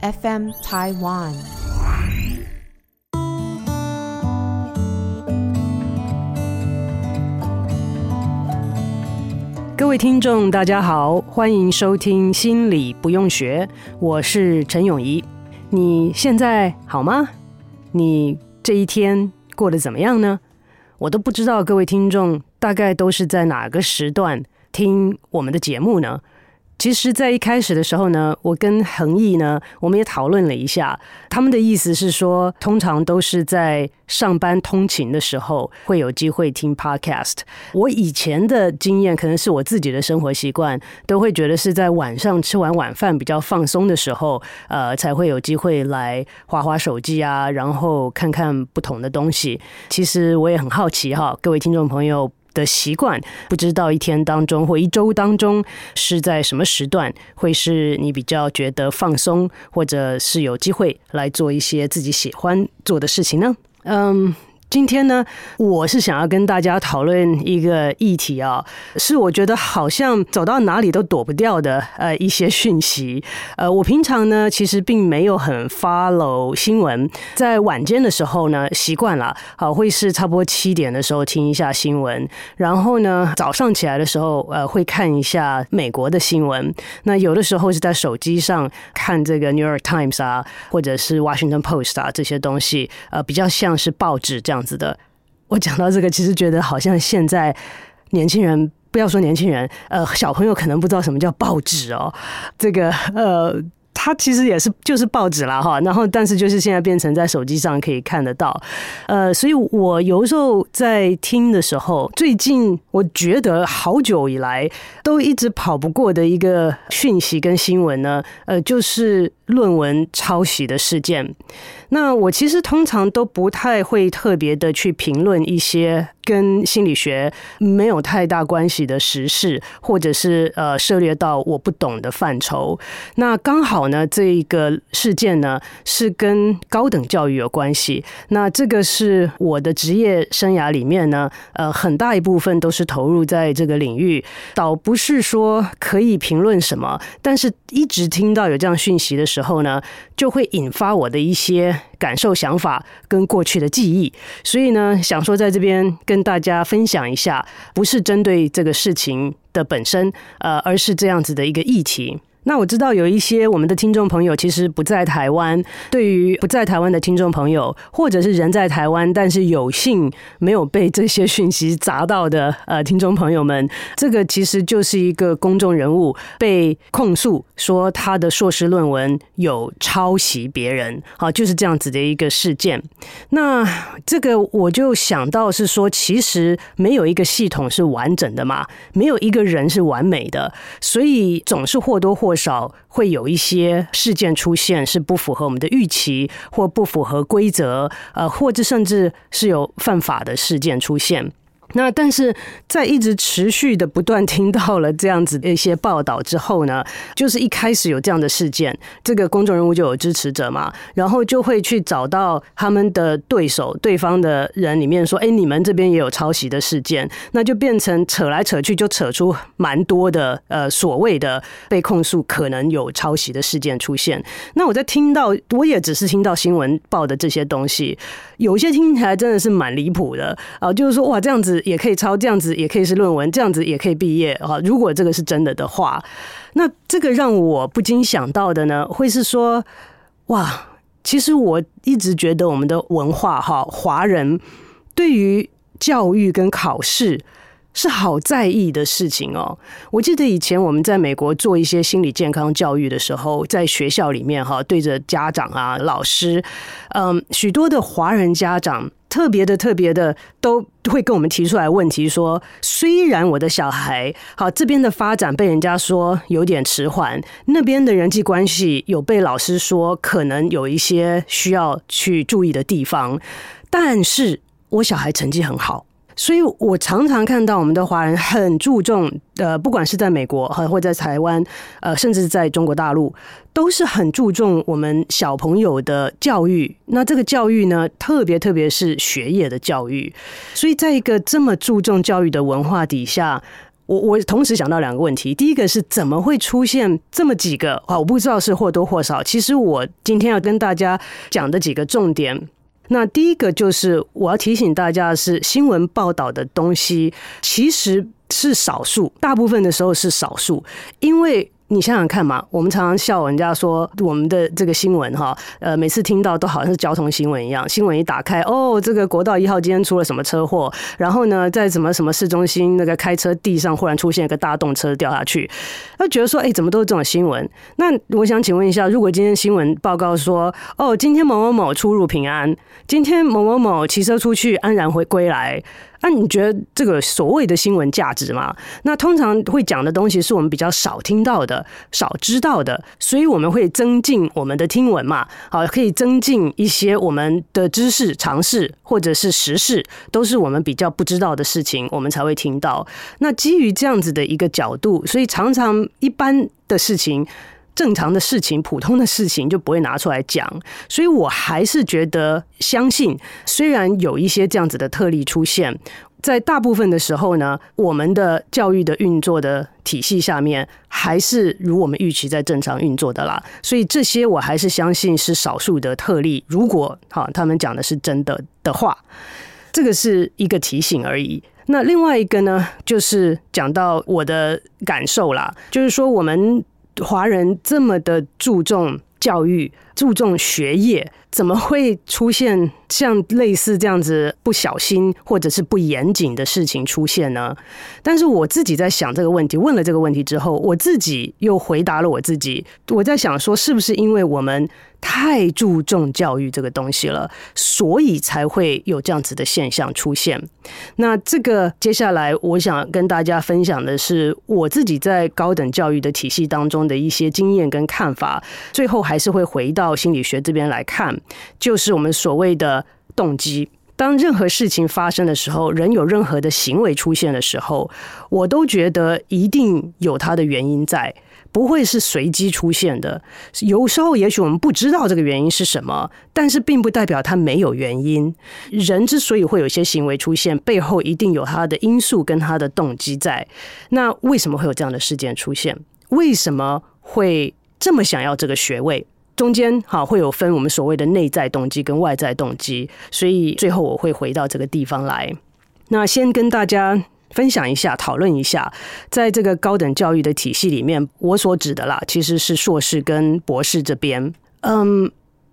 FM Taiwan，各位听众，大家好，欢迎收听《心理不用学》，我是陈永仪。你现在好吗？你这一天过得怎么样呢？我都不知道，各位听众大概都是在哪个时段听我们的节目呢？其实，在一开始的时候呢，我跟恒毅呢，我们也讨论了一下。他们的意思是说，通常都是在上班通勤的时候会有机会听 Podcast。我以前的经验，可能是我自己的生活习惯，都会觉得是在晚上吃完晚饭比较放松的时候，呃，才会有机会来滑滑手机啊，然后看看不同的东西。其实我也很好奇哈，各位听众朋友。的习惯，不知道一天当中或一周当中是在什么时段，会是你比较觉得放松，或者是有机会来做一些自己喜欢做的事情呢？嗯。今天呢，我是想要跟大家讨论一个议题啊，是我觉得好像走到哪里都躲不掉的呃一些讯息。呃，我平常呢其实并没有很 follow 新闻，在晚间的时候呢习惯了，好会是差不多七点的时候听一下新闻，然后呢早上起来的时候呃会看一下美国的新闻。那有的时候是在手机上看这个 New York Times 啊，或者是 Washington Post 啊这些东西，呃比较像是报纸这样。样子的，我讲到这个，其实觉得好像现在年轻人，不要说年轻人，呃，小朋友可能不知道什么叫报纸哦，这个 呃。它其实也是就是报纸啦哈，然后但是就是现在变成在手机上可以看得到，呃，所以我有时候在听的时候，最近我觉得好久以来都一直跑不过的一个讯息跟新闻呢，呃，就是论文抄袭的事件。那我其实通常都不太会特别的去评论一些。跟心理学没有太大关系的时事，或者是呃涉猎到我不懂的范畴。那刚好呢，这一个事件呢是跟高等教育有关系。那这个是我的职业生涯里面呢，呃，很大一部分都是投入在这个领域，倒不是说可以评论什么，但是一直听到有这样讯息的时候时候呢，就会引发我的一些。感受、想法跟过去的记忆，所以呢，想说在这边跟大家分享一下，不是针对这个事情的本身，呃，而是这样子的一个议题。那我知道有一些我们的听众朋友其实不在台湾。对于不在台湾的听众朋友，或者是人在台湾但是有幸没有被这些讯息砸到的呃听众朋友们，这个其实就是一个公众人物被控诉说他的硕士论文有抄袭别人，好，就是这样子的一个事件。那这个我就想到是说，其实没有一个系统是完整的嘛，没有一个人是完美的，所以总是或多或少会有一些事件出现，是不符合我们的预期，或不符合规则，呃，或者甚至是有犯法的事件出现。那但是在一直持续的不断听到了这样子的一些报道之后呢，就是一开始有这样的事件，这个公众人物就有支持者嘛，然后就会去找到他们的对手、对方的人里面说，哎，你们这边也有抄袭的事件，那就变成扯来扯去，就扯出蛮多的呃所谓的被控诉可能有抄袭的事件出现。那我在听到，我也只是听到新闻报的这些东西，有些听起来真的是蛮离谱的啊，就是说哇这样子。也可以抄，这样子也可以是论文，这样子也可以毕业啊！如果这个是真的的话，那这个让我不禁想到的呢，会是说，哇，其实我一直觉得我们的文化哈，华人对于教育跟考试是好在意的事情哦。我记得以前我们在美国做一些心理健康教育的时候，在学校里面哈，对着家长啊、老师，嗯，许多的华人家长。特别的、特别的，都会跟我们提出来问题，说：虽然我的小孩好这边的发展被人家说有点迟缓，那边的人际关系有被老师说可能有一些需要去注意的地方，但是我小孩成绩很好。所以我常常看到我们的华人很注重，呃，不管是在美国和或在台湾，呃，甚至在中国大陆，都是很注重我们小朋友的教育。那这个教育呢，特别特别是学业的教育。所以在一个这么注重教育的文化底下，我我同时想到两个问题：第一个是怎么会出现这么几个啊？我不知道是或多或少。其实我今天要跟大家讲的几个重点。那第一个就是我要提醒大家的是，新闻报道的东西其实是少数，大部分的时候是少数，因为。你想想看嘛，我们常常笑人家说我们的这个新闻哈，呃，每次听到都好像是交通新闻一样。新闻一打开，哦，这个国道一号今天出了什么车祸？然后呢，在什么什么市中心那个开车地上忽然出现一个大动车掉下去，他觉得说，哎，怎么都是这种新闻？那我想请问一下，如果今天新闻报告说，哦，今天某某某出入平安，今天某某某骑车出去安然回归来。那、你觉得这个所谓的新闻价值吗？那通常会讲的东西是我们比较少听到的、少知道的，所以我们会增进我们的听闻嘛。好，可以增进一些我们的知识、常识或者是时事，都是我们比较不知道的事情，我们才会听到。那基于这样子的一个角度，所以常常一般的事情。正常的事情、普通的事情就不会拿出来讲，所以我还是觉得相信，虽然有一些这样子的特例出现，在大部分的时候呢，我们的教育的运作的体系下面，还是如我们预期在正常运作的啦。所以这些我还是相信是少数的特例。如果哈他们讲的是真的的话，这个是一个提醒而已。那另外一个呢，就是讲到我的感受啦，就是说我们。华人这么的注重教育，注重学业，怎么会出现像类似这样子不小心或者是不严谨的事情出现呢？但是我自己在想这个问题，问了这个问题之后，我自己又回答了我自己。我在想说，是不是因为我们太注重教育这个东西了，所以才会有这样子的现象出现？那这个接下来我想跟大家分享的是我自己在高等教育的体系当中的一些经验跟看法。最后还是会回到心理学这边来看，就是我们所谓的动机。当任何事情发生的时候，人有任何的行为出现的时候，我都觉得一定有它的原因在。不会是随机出现的，有时候也许我们不知道这个原因是什么，但是并不代表它没有原因。人之所以会有些行为出现，背后一定有他的因素跟他的动机在。那为什么会有这样的事件出现？为什么会这么想要这个学位？中间好会有分我们所谓的内在动机跟外在动机，所以最后我会回到这个地方来。那先跟大家。分享一下，讨论一下，在这个高等教育的体系里面，我所指的啦，其实是硕士跟博士这边。嗯，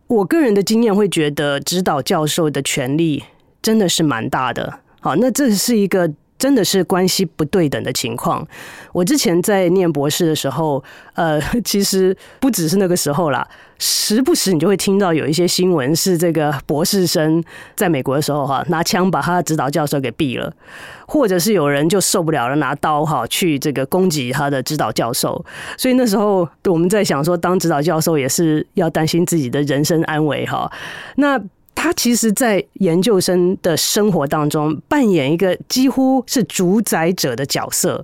我个人的经验会觉得，指导教授的权力真的是蛮大的。好，那这是一个。真的是关系不对等的情况。我之前在念博士的时候，呃，其实不只是那个时候啦，时不时你就会听到有一些新闻，是这个博士生在美国的时候哈，拿枪把他的指导教授给毙了，或者是有人就受不了了，拿刀哈去这个攻击他的指导教授。所以那时候我们在想说，当指导教授也是要担心自己的人身安危哈。那他其实，在研究生的生活当中扮演一个几乎是主宰者的角色。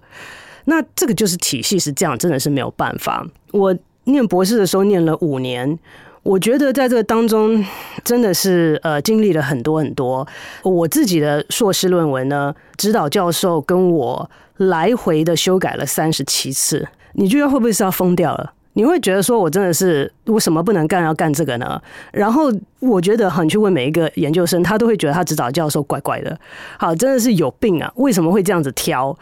那这个就是体系是这样，真的是没有办法。我念博士的时候念了五年，我觉得在这个当中真的是呃经历了很多很多。我自己的硕士论文呢，指导教授跟我来回的修改了三十七次。你觉得会不会是要疯掉了？你会觉得说我真的是我什么不能干要干这个呢？然后我觉得很，去问每一个研究生，他都会觉得他指导教授怪怪的。好，真的是有病啊！为什么会这样子挑？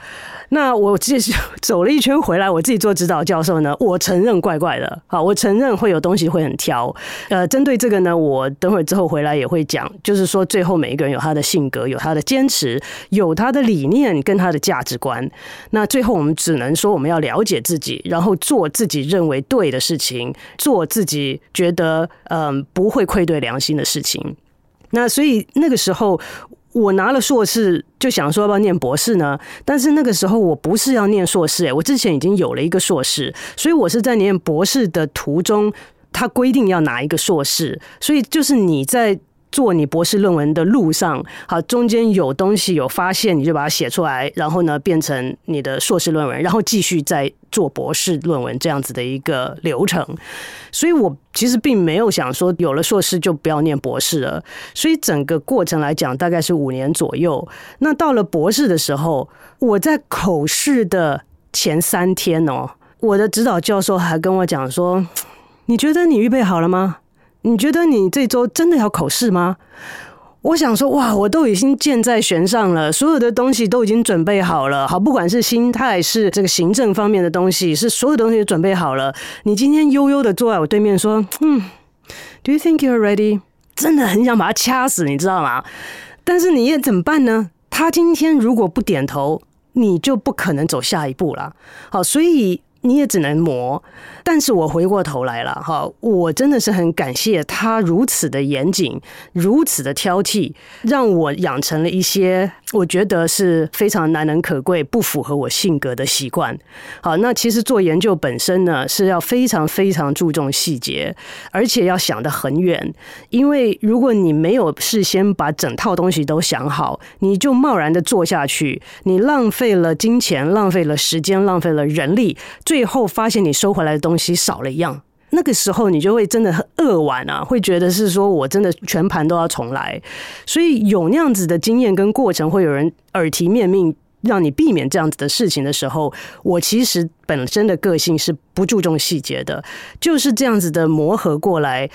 那我继续走了一圈回来，我自己做指导教授呢，我承认怪怪的。好，我承认会有东西会很挑。呃，针对这个呢，我等会儿之后回来也会讲，就是说最后每一个人有他的性格，有他的坚持，有他的理念跟他的价值观。那最后我们只能说，我们要了解自己，然后做自己认为对的事情，做自己觉得嗯、不会愧对良心的事情。那所以那个时候，我拿了硕士，就想说要不要念博士呢？但是那个时候我不是要念硕士，诶，我之前已经有了一个硕士，所以我是在念博士的途中，他规定要拿一个硕士，所以就是你在。做你博士论文的路上，好，中间有东西有发现，你就把它写出来，然后呢，变成你的硕士论文，然后继续再做博士论文这样子的一个流程。所以我其实并没有想说有了硕士就不要念博士了。所以整个过程来讲，大概是五年左右。那到了博士的时候，我在口试的前三天哦，我的指导教授还跟我讲说：“你觉得你预备好了吗？”你觉得你这周真的要口试吗？我想说，哇，我都已经箭在弦上了，所有的东西都已经准备好了。好，不管是心态，是这个行政方面的东西，是所有东西都准备好了。你今天悠悠的坐在我对面说，嗯，Do you think you are ready？真的很想把他掐死，你知道吗？但是你也怎么办呢？他今天如果不点头，你就不可能走下一步了。好，所以。你也只能磨，但是我回过头来了哈，我真的是很感谢他如此的严谨，如此的挑剔，让我养成了一些我觉得是非常难能可贵、不符合我性格的习惯。好，那其实做研究本身呢，是要非常非常注重细节，而且要想得很远，因为如果你没有事先把整套东西都想好，你就贸然的做下去，你浪费了金钱，浪费了时间，浪费了人力。最后发现你收回来的东西少了一样，那个时候你就会真的很扼腕啊，会觉得是说我真的全盘都要重来。所以有那样子的经验跟过程，会有人耳提面命让你避免这样子的事情的时候，我其实本身的个性是不注重细节的，就是这样子的磨合过来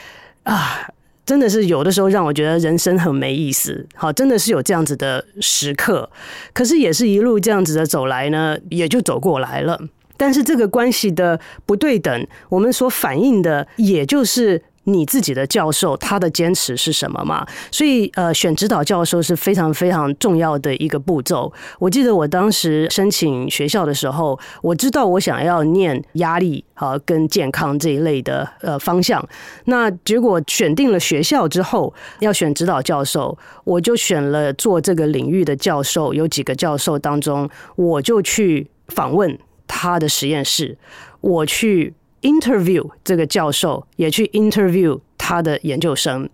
啊，真的是有的时候让我觉得人生很没意思。好，真的是有这样子的时刻，可是也是一路这样子的走来呢，也就走过来了。但是这个关系的不对等，我们所反映的，也就是你自己的教授他的坚持是什么嘛？所以呃，选指导教授是非常非常重要的一个步骤。我记得我当时申请学校的时候，我知道我想要念压力啊跟健康这一类的呃方向。那结果选定了学校之后，要选指导教授，我就选了做这个领域的教授。有几个教授当中，我就去访问。他的实验室，我去 interview 这个教授，也去 interview 他的研究生，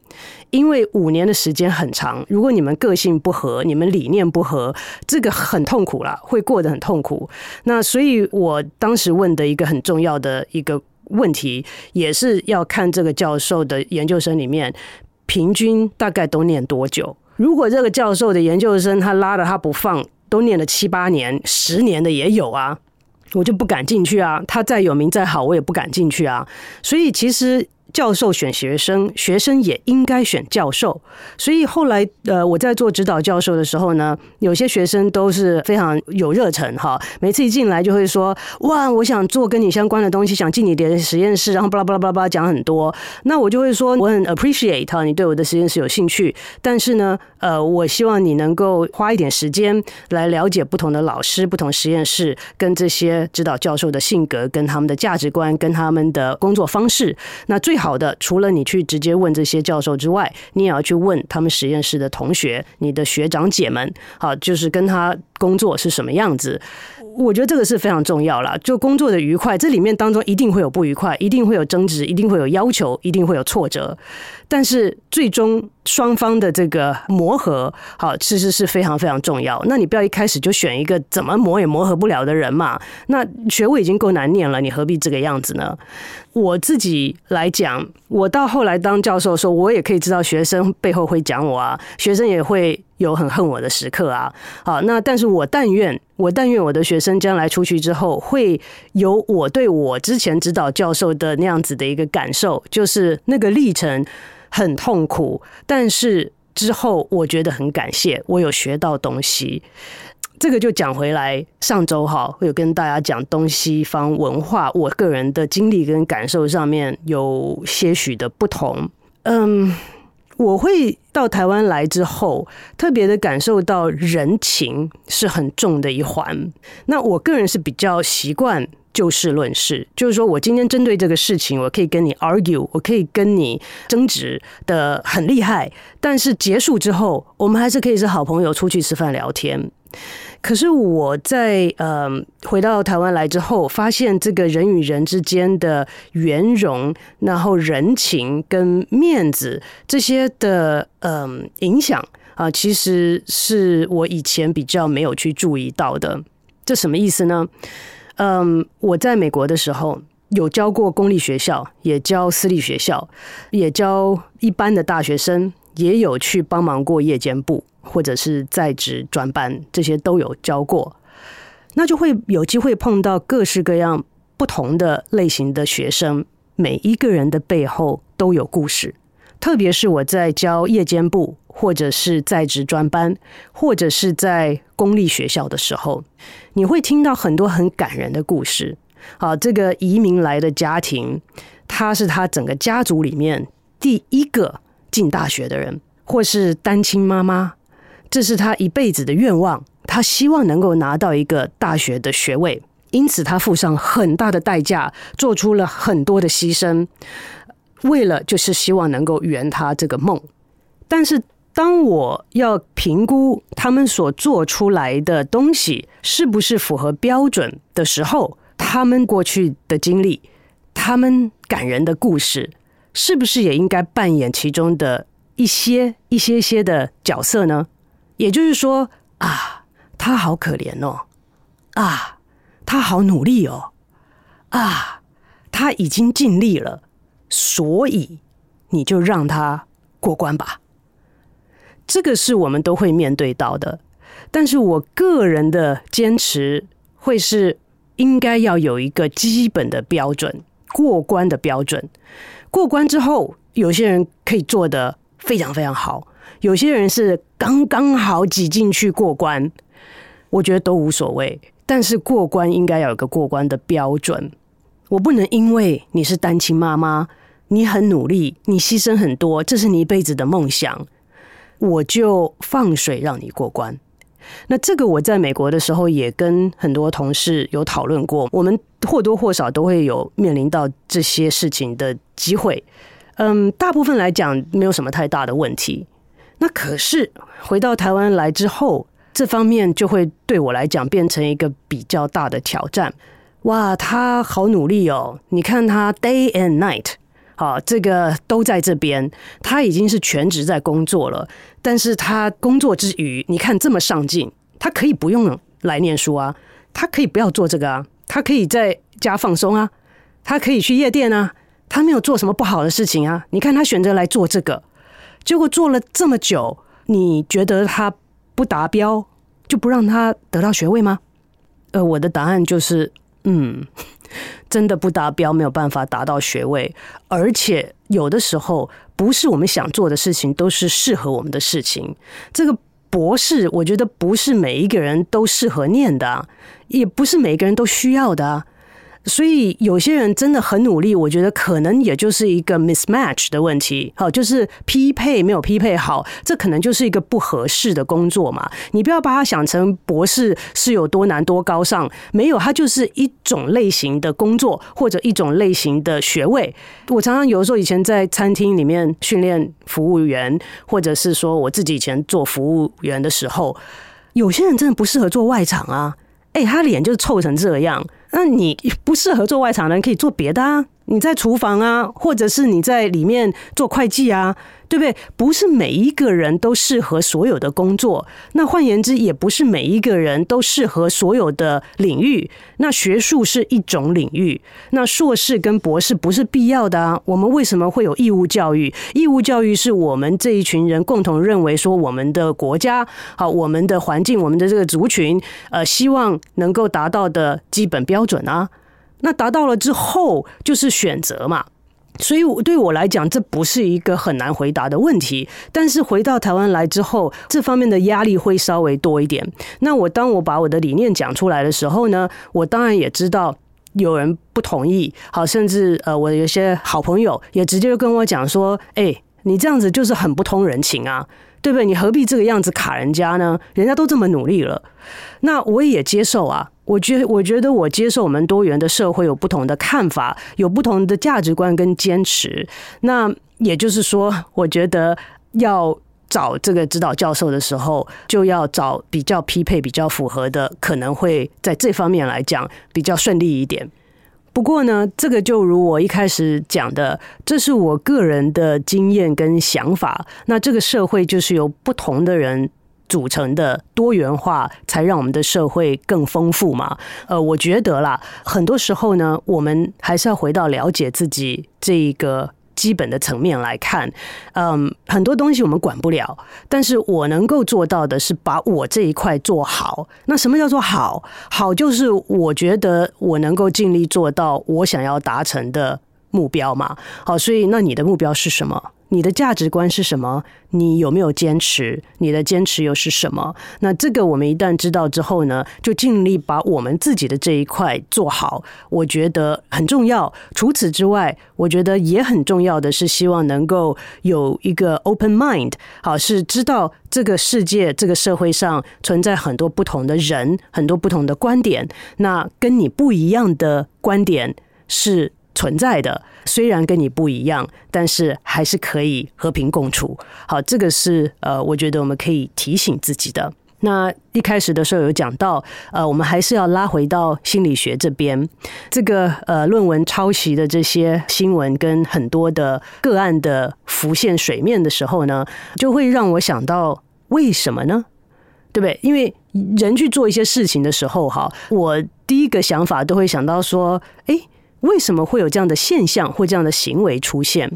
因为五年的时间很长，如果你们个性不合，你们理念不合，这个很痛苦啦，会过得很痛苦。那所以我当时问的一个很重要的一个问题，也是要看这个教授的研究生里面平均大概都念多久。如果这个教授的研究生他拉着他不放，都念了七八年、十年的也有啊。我就不敢进去啊！他再有名再好，我也不敢进去啊！所以其实。教授选学生，学生也应该选教授。所以后来，呃，我在做指导教授的时候呢，有些学生都是非常有热忱哈。每次一进来就会说：“哇，我想做跟你相关的东西，想进你的实验室。”然后巴拉巴拉巴拉巴拉讲很多。那我就会说：“我很 appreciate，你对我的实验室有兴趣。但是呢，呃，我希望你能够花一点时间来了解不同的老师、不同实验室跟这些指导教授的性格、跟他们的价值观、跟他们的工作方式。那最好的，除了你去直接问这些教授之外，你也要去问他们实验室的同学、你的学长姐们，好，就是跟他工作是什么样子。我觉得这个是非常重要啦，就工作的愉快，这里面当中一定会有不愉快，一定会有争执，一定会有要求，一定会有挫折。但是最终双方的这个磨合，好，其实是非常非常重要。那你不要一开始就选一个怎么磨也磨合不了的人嘛。那学位已经够难念了，你何必这个样子呢？我自己来讲，我到后来当教授的时候，我也可以知道学生背后会讲我啊，学生也会有很恨我的时刻啊。好，那但是我但愿，我但愿我的学生将来出去之后，会有我对我之前指导教授的那样子的一个感受，就是那个历程很痛苦，但是之后我觉得很感谢，我有学到东西。这个就讲回来，上周哈，会有跟大家讲东西方文化，我个人的经历跟感受上面有些许的不同。嗯，我会到台湾来之后，特别的感受到人情是很重的一环。那我个人是比较习惯就事论事，就是说我今天针对这个事情，我可以跟你 argue，我可以跟你争执的很厉害，但是结束之后，我们还是可以是好朋友，出去吃饭聊天。可是我在呃回到台湾来之后，发现这个人与人之间的圆融，然后人情跟面子这些的嗯、影响啊，其实是我以前比较没有去注意到的。这什么意思呢？嗯，我在美国的时候有教过公立学校，也教私立学校，也教一般的大学生，也有去帮忙过夜间部。或者是在职专班，这些都有教过，那就会有机会碰到各式各样不同的类型的学生，每一个人的背后都有故事。特别是我在教夜间部，或者是在职专班，或者是在公立学校的时候，你会听到很多很感人的故事。啊，这个移民来的家庭，他是他整个家族里面第一个进大学的人，或是单亲妈妈。这是他一辈子的愿望，他希望能够拿到一个大学的学位，因此他付上很大的代价，做出了很多的牺牲，为了就是希望能够圆他这个梦。但是当我要评估他们所做出来的东西是不是符合标准的时候，他们过去的经历，他们感人的故事，是不是也应该扮演其中的一些一些些的角色呢？也就是说啊，他好可怜哦，啊，他好努力哦，啊，他已经尽力了，所以你就让他过关吧。这个是我们都会面对到的，但是我个人的坚持会是应该要有一个基本的标准，过关的标准。过关之后，有些人可以做得非常非常好。有些人是刚刚好挤进去过关，我觉得都无所谓。但是过关应该要有个过关的标准。我不能因为你是单亲妈妈，你很努力，你牺牲很多，这是你一辈子的梦想，我就放水让你过关。那这个我在美国的时候也跟很多同事有讨论过，我们或多或少都会有面临到这些事情的机会。嗯，大部分来讲没有什么太大的问题。那可是回到台湾来之后，这方面就会对我来讲变成一个比较大的挑战。哇，他好努力哦！你看他 day and night，好，这个都在这边，他已经是全职在工作了。但是他工作之余，你看这么上进，他可以不用来念书啊，他可以不要做这个啊，他可以在家放松啊，他可以去夜店啊，他没有做什么不好的事情啊。你看他选择来做这个。结果做了这么久，你觉得他不达标就不让他得到学位吗？呃，我的答案就是，嗯，真的不达标，没有办法达到学位。而且有的时候，不是我们想做的事情都是适合我们的事情。这个博士，我觉得不是每一个人都适合念的，也不是每个人都需要的。所以有些人真的很努力，我觉得可能也就是一个 mismatch 的问题，好，就是匹配没有匹配好，这可能就是一个不合适的工作嘛。你不要把它想成博士是有多难多高尚，没有，它就是一种类型的工作或者一种类型的学位。我常常有的时候以前在餐厅里面训练服务员，或者是说我自己以前做服务员的时候，有些人真的不适合做外场啊，哎，他脸就是臭成这样。那你不适合做外场人，可以做别的啊。你在厨房啊，或者是你在里面做会计啊，对不对？不是每一个人都适合所有的工作。那换言之，也不是每一个人都适合所有的领域。那学术是一种领域，那硕士跟博士不是必要的啊。我们为什么会有义务教育？义务教育是我们这一群人共同认为说，我们的国家好，我们的环境，我们的这个族群，呃，希望能够达到的基本标准啊。那达到了之后，就是选择嘛。所以对我来讲，这不是一个很难回答的问题。但是回到台湾来之后，这方面的压力会稍微多一点。那我当我把我的理念讲出来的时候呢，我当然也知道有人不同意。好，甚至呃，我有些好朋友也直接跟我讲说：“哎，你这样子就是很不通人情啊，对不对？你何必这个样子卡人家呢？人家都这么努力了。”那我也接受啊。我觉我觉得我接受我们多元的社会有不同的看法，有不同的价值观跟坚持。那也就是说，我觉得要找这个指导教授的时候，就要找比较匹配、比较符合的，可能会在这方面来讲比较顺利一点。不过呢，这个就如我一开始讲的，这是我个人的经验跟想法。那这个社会就是由不同的人组成的多元化，才让我们的社会更丰富嘛。呃，我觉得啦，很多时候呢，我们还是要回到了解自己这个基本的层面来看。嗯，很多东西我们管不了，但是我能够做到的是把我这一块做好。那什么叫做好？好就是我觉得我能够尽力做到我想要达成的目标嘛。好，所以那你的目标是什么？你的价值观是什么？你有没有坚持？你的坚持又是什么？那这个我们一旦知道之后呢，就尽力把我们自己的这一块做好，我觉得很重要。除此之外，我觉得也很重要的是，希望能够有一个 open mind，好，是知道这个世界、这个社会上存在很多不同的人，很多不同的观点。那跟你不一样的观点是存在的，虽然跟你不一样，但是还是可以和平共处。好，这个是呃，我觉得我们可以提醒自己的。那一开始的时候有讲到，呃，我们还是要拉回到心理学这边。这个呃，论文抄袭的这些新闻跟很多的个案的浮现水面的时候呢，就会让我想到，为什么呢？对不对？因为人去做一些事情的时候，哈，我第一个想法都会想到说，哎。为什么会有这样的现象或这样的行为出现？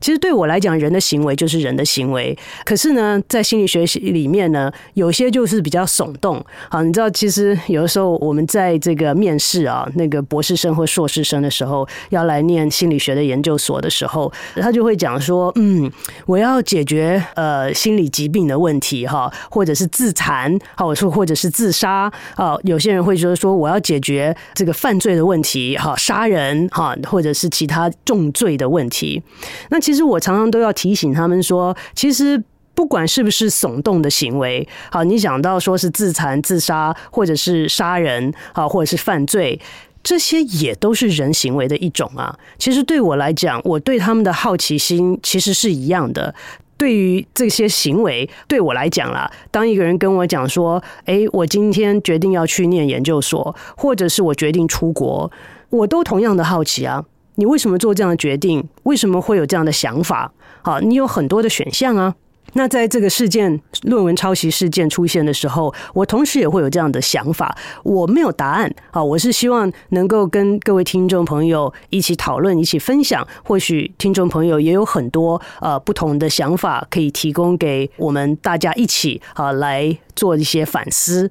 其实对我来讲，人的行为就是人的行为。可是呢，在心理学里面呢，有些就是比较耸动。好，你知道，其实有的时候我们在这个面试啊，那个博士生或硕士生的时候，要来念心理学的研究所的时候，他就会讲说：“嗯，我要解决呃心理疾病的问题，哈，或者是自残，好，说或者是自杀啊。有些人会说说我要解决这个犯罪的问题，哈，杀人。”人哈，或者是其他重罪的问题，那其实我常常都要提醒他们说，其实不管是不是耸动的行为，好，你讲到说是自残、自杀，或者是杀人，好，或者是犯罪，这些也都是人行为的一种啊。其实对我来讲，我对他们的好奇心其实是一样的。对于这些行为，对我来讲啦，当一个人跟我讲说，诶，我今天决定要去念研究所，或者是我决定出国。我都同样的好奇啊，你为什么做这样的决定？为什么会有这样的想法？好，你有很多的选项啊。那在这个事件论文抄袭事件出现的时候，我同时也会有这样的想法。我没有答案啊，我是希望能够跟各位听众朋友一起讨论、一起分享。或许听众朋友也有很多呃不同的想法，可以提供给我们大家一起啊来做一些反思。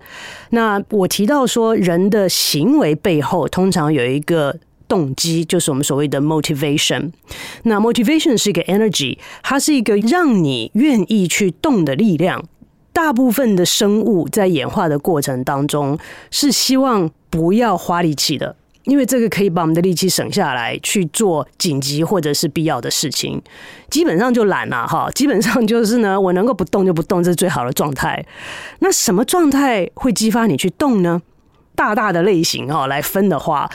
那我提到说，人的行为背后通常有一个。动机就是我们所谓的 motivation。那 motivation 是一个 energy，它是一个让你愿意去动的力量。大部分的生物在演化的过程当中是希望不要花力气的，因为这个可以把我们的力气省下来去做紧急或者是必要的事情。基本上就懒了哈，基本上就是呢，我能够不动就不动，这是最好的状态。那什么状态会激发你去动呢？大大的类型哈来分的话。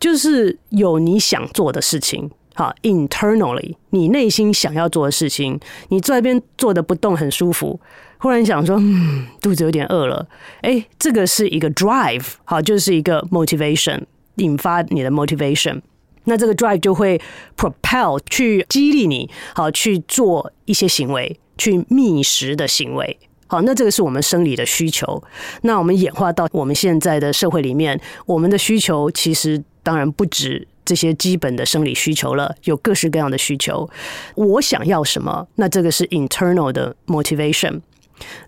就是有你想做的事情，好，internally，你内心想要做的事情，你在那边坐的不动很舒服，忽然想说，嗯，肚子有点饿了，哎，这个是一个 drive，好，就是一个 motivation，引发你的 motivation，那这个 drive 就会 propel 去激励你，好，去做一些行为，去觅食的行为，好，那这个是我们生理的需求，那我们演化到我们现在的社会里面，我们的需求其实。当然不止这些基本的生理需求了，有各式各样的需求。我想要什么？那这个是 internal 的 motivation。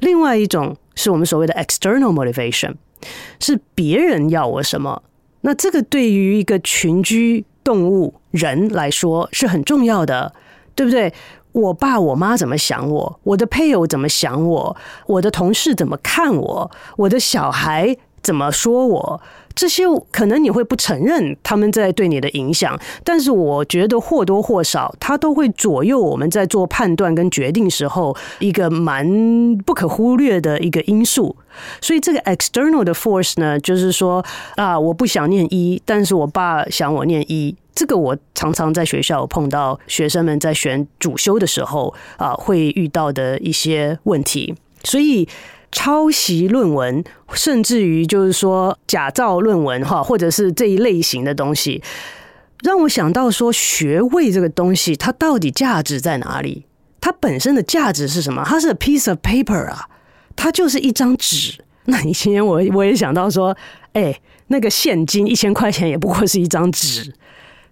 另外一种是我们所谓的 external motivation，是别人要我什么？那这个对于一个群居动物、人来说是很重要的，对不对？我爸我妈怎么想我？我的配偶怎么想我？我的同事怎么看我？我的小孩怎么说我？这些可能你会不承认他们在对你的影响，但是我觉得或多或少，它都会左右我们在做判断跟决定时候一个蛮不可忽略的一个因素。所以这个 external 的 force 呢，就是说啊，我不想念医，但是我爸想我念医。这个我常常在学校碰到学生们在选主修的时候啊，会遇到的一些问题。所以。抄袭论文，甚至于就是说假造论文哈，或者是这一类型的东西，让我想到说学位这个东西，它到底价值在哪里？它本身的价值是什么？它是 a piece of paper 啊，它就是一张纸。那你今天我我也想到说，哎，那个现金一千块钱也不过是一张纸。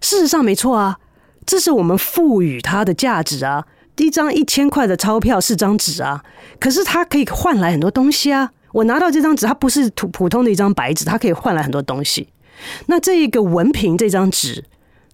事实上没错啊，这是我们赋予它的价值啊。一张一千块的钞票是张纸啊，可是它可以换来很多东西啊。我拿到这张纸，它不是普普通的一张白纸，它可以换来很多东西。那这一个文凭这张纸，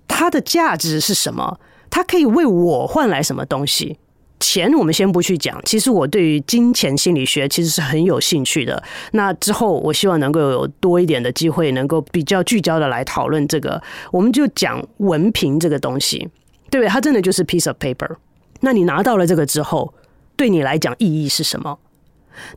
它的价值是什么？它可以为我换来什么东西？钱我们先不去讲。其实我对于金钱心理学其实是很有兴趣的。那之后，我希望能够有多一点的机会，能够比较聚焦的来讨论这个。我们就讲文凭这个东西，对不对？它真的就是 piece of paper。那你拿到了这个之后，对你来讲意义是什么？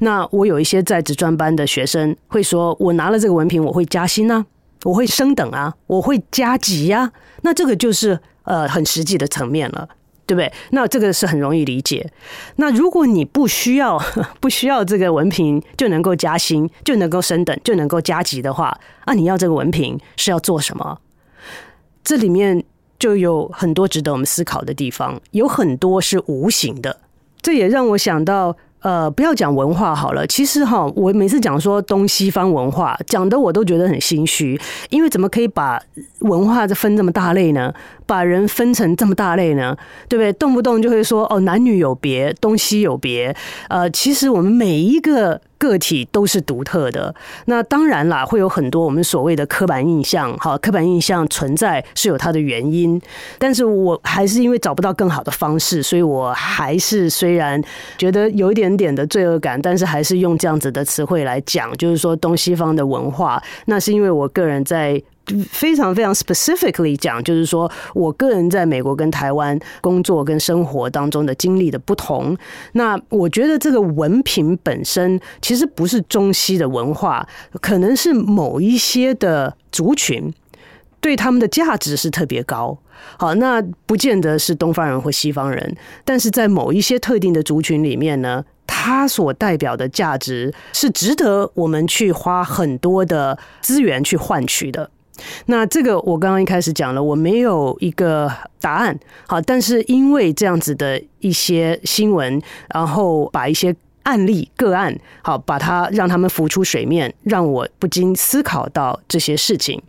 那我有一些在职专班的学生会说，我拿了这个文凭，我会加薪啊，我会升等啊，我会加级呀。那这个就是呃很实际的层面了，对不对？那这个是很容易理解。那如果你不需要 不需要这个文凭就能够加薪，就能够升等，就能够加级的话，那你要这个文凭是要做什么？这里面。就有很多值得我们思考的地方，有很多是无形的，这也让我想到，呃，不要讲文化好了，其实哈，我每次讲说东西方文化，讲的我都觉得很心虚，因为怎么可以把文化分这么大类呢？把人分成这么大类呢？对不对？动不动就会说哦，男女有别，东西有别，呃，其实我们每一个。个体都是独特的，那当然啦，会有很多我们所谓的刻板印象。好，刻板印象存在是有它的原因，但是我还是因为找不到更好的方式，所以我还是虽然觉得有一点点的罪恶感，但是还是用这样子的词汇来讲，就是说东西方的文化，那是因为我个人在。非常非常 specifically 讲，就是说我个人在美国跟台湾工作跟生活当中的经历的不同。那我觉得这个文凭本身其实不是中西的文化，可能是某一些的族群对他们的价值是特别高。好，那不见得是东方人或西方人，但是在某一些特定的族群里面呢，它所代表的价值是值得我们去花很多的资源去换取的。那这个我刚刚一开始讲了，我没有一个答案，好，但是因为这样子的一些新闻，然后把一些案例个案，好，把它让他们浮出水面，让我不禁思考到这些事情。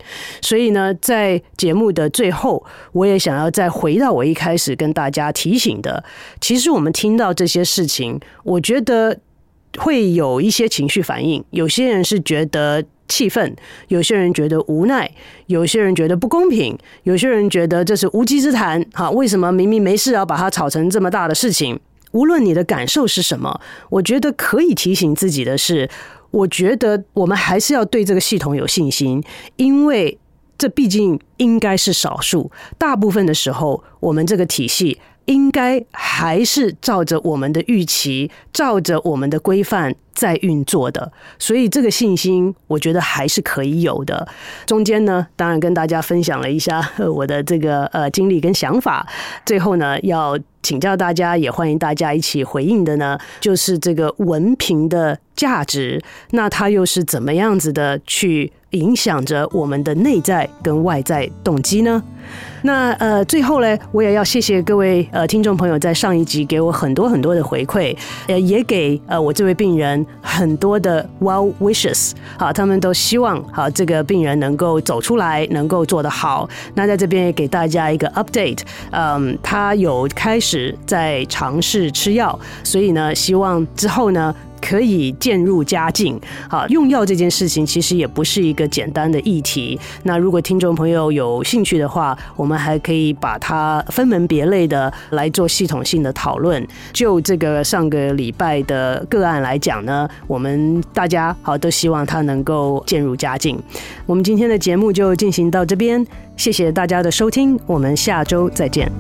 所以呢，在节目的最后，我也想要再回到我一开始跟大家提醒的，其实我们听到这些事情，我觉得会有一些情绪反应，有些人是觉得。气愤，有些人觉得无奈，有些人觉得不公平，有些人觉得这是无稽之谈。哈，为什么明明没事要把它炒成这么大的事情？无论你的感受是什么，我觉得可以提醒自己的是，我觉得我们还是要对这个系统有信心，因为这毕竟应该是少数，大部分的时候，我们这个体系。应该还是照着我们的预期，照着我们的规范在运作的，所以这个信心，我觉得还是可以有的。中间呢，当然跟大家分享了一下我的这个呃经历跟想法。最后呢，要请教大家，也欢迎大家一起回应的呢，就是这个文凭的价值，那它又是怎么样子的去影响着我们的内在跟外在动机呢？那呃，最后呢，我也要谢谢各位呃听众朋友，在上一集给我很多很多的回馈，呃，也给呃我这位病人很多的 well wishes，好，他们都希望好这个病人能够走出来，能够做得好。那在这边也给大家一个 update，嗯，他有开始在尝试吃药，所以呢，希望之后呢。可以渐入佳境。好，用药这件事情其实也不是一个简单的议题。那如果听众朋友有兴趣的话，我们还可以把它分门别类的来做系统性的讨论。就这个上个礼拜的个案来讲呢，我们大家好都希望他能够渐入佳境。我们今天的节目就进行到这边，谢谢大家的收听，我们下周再见。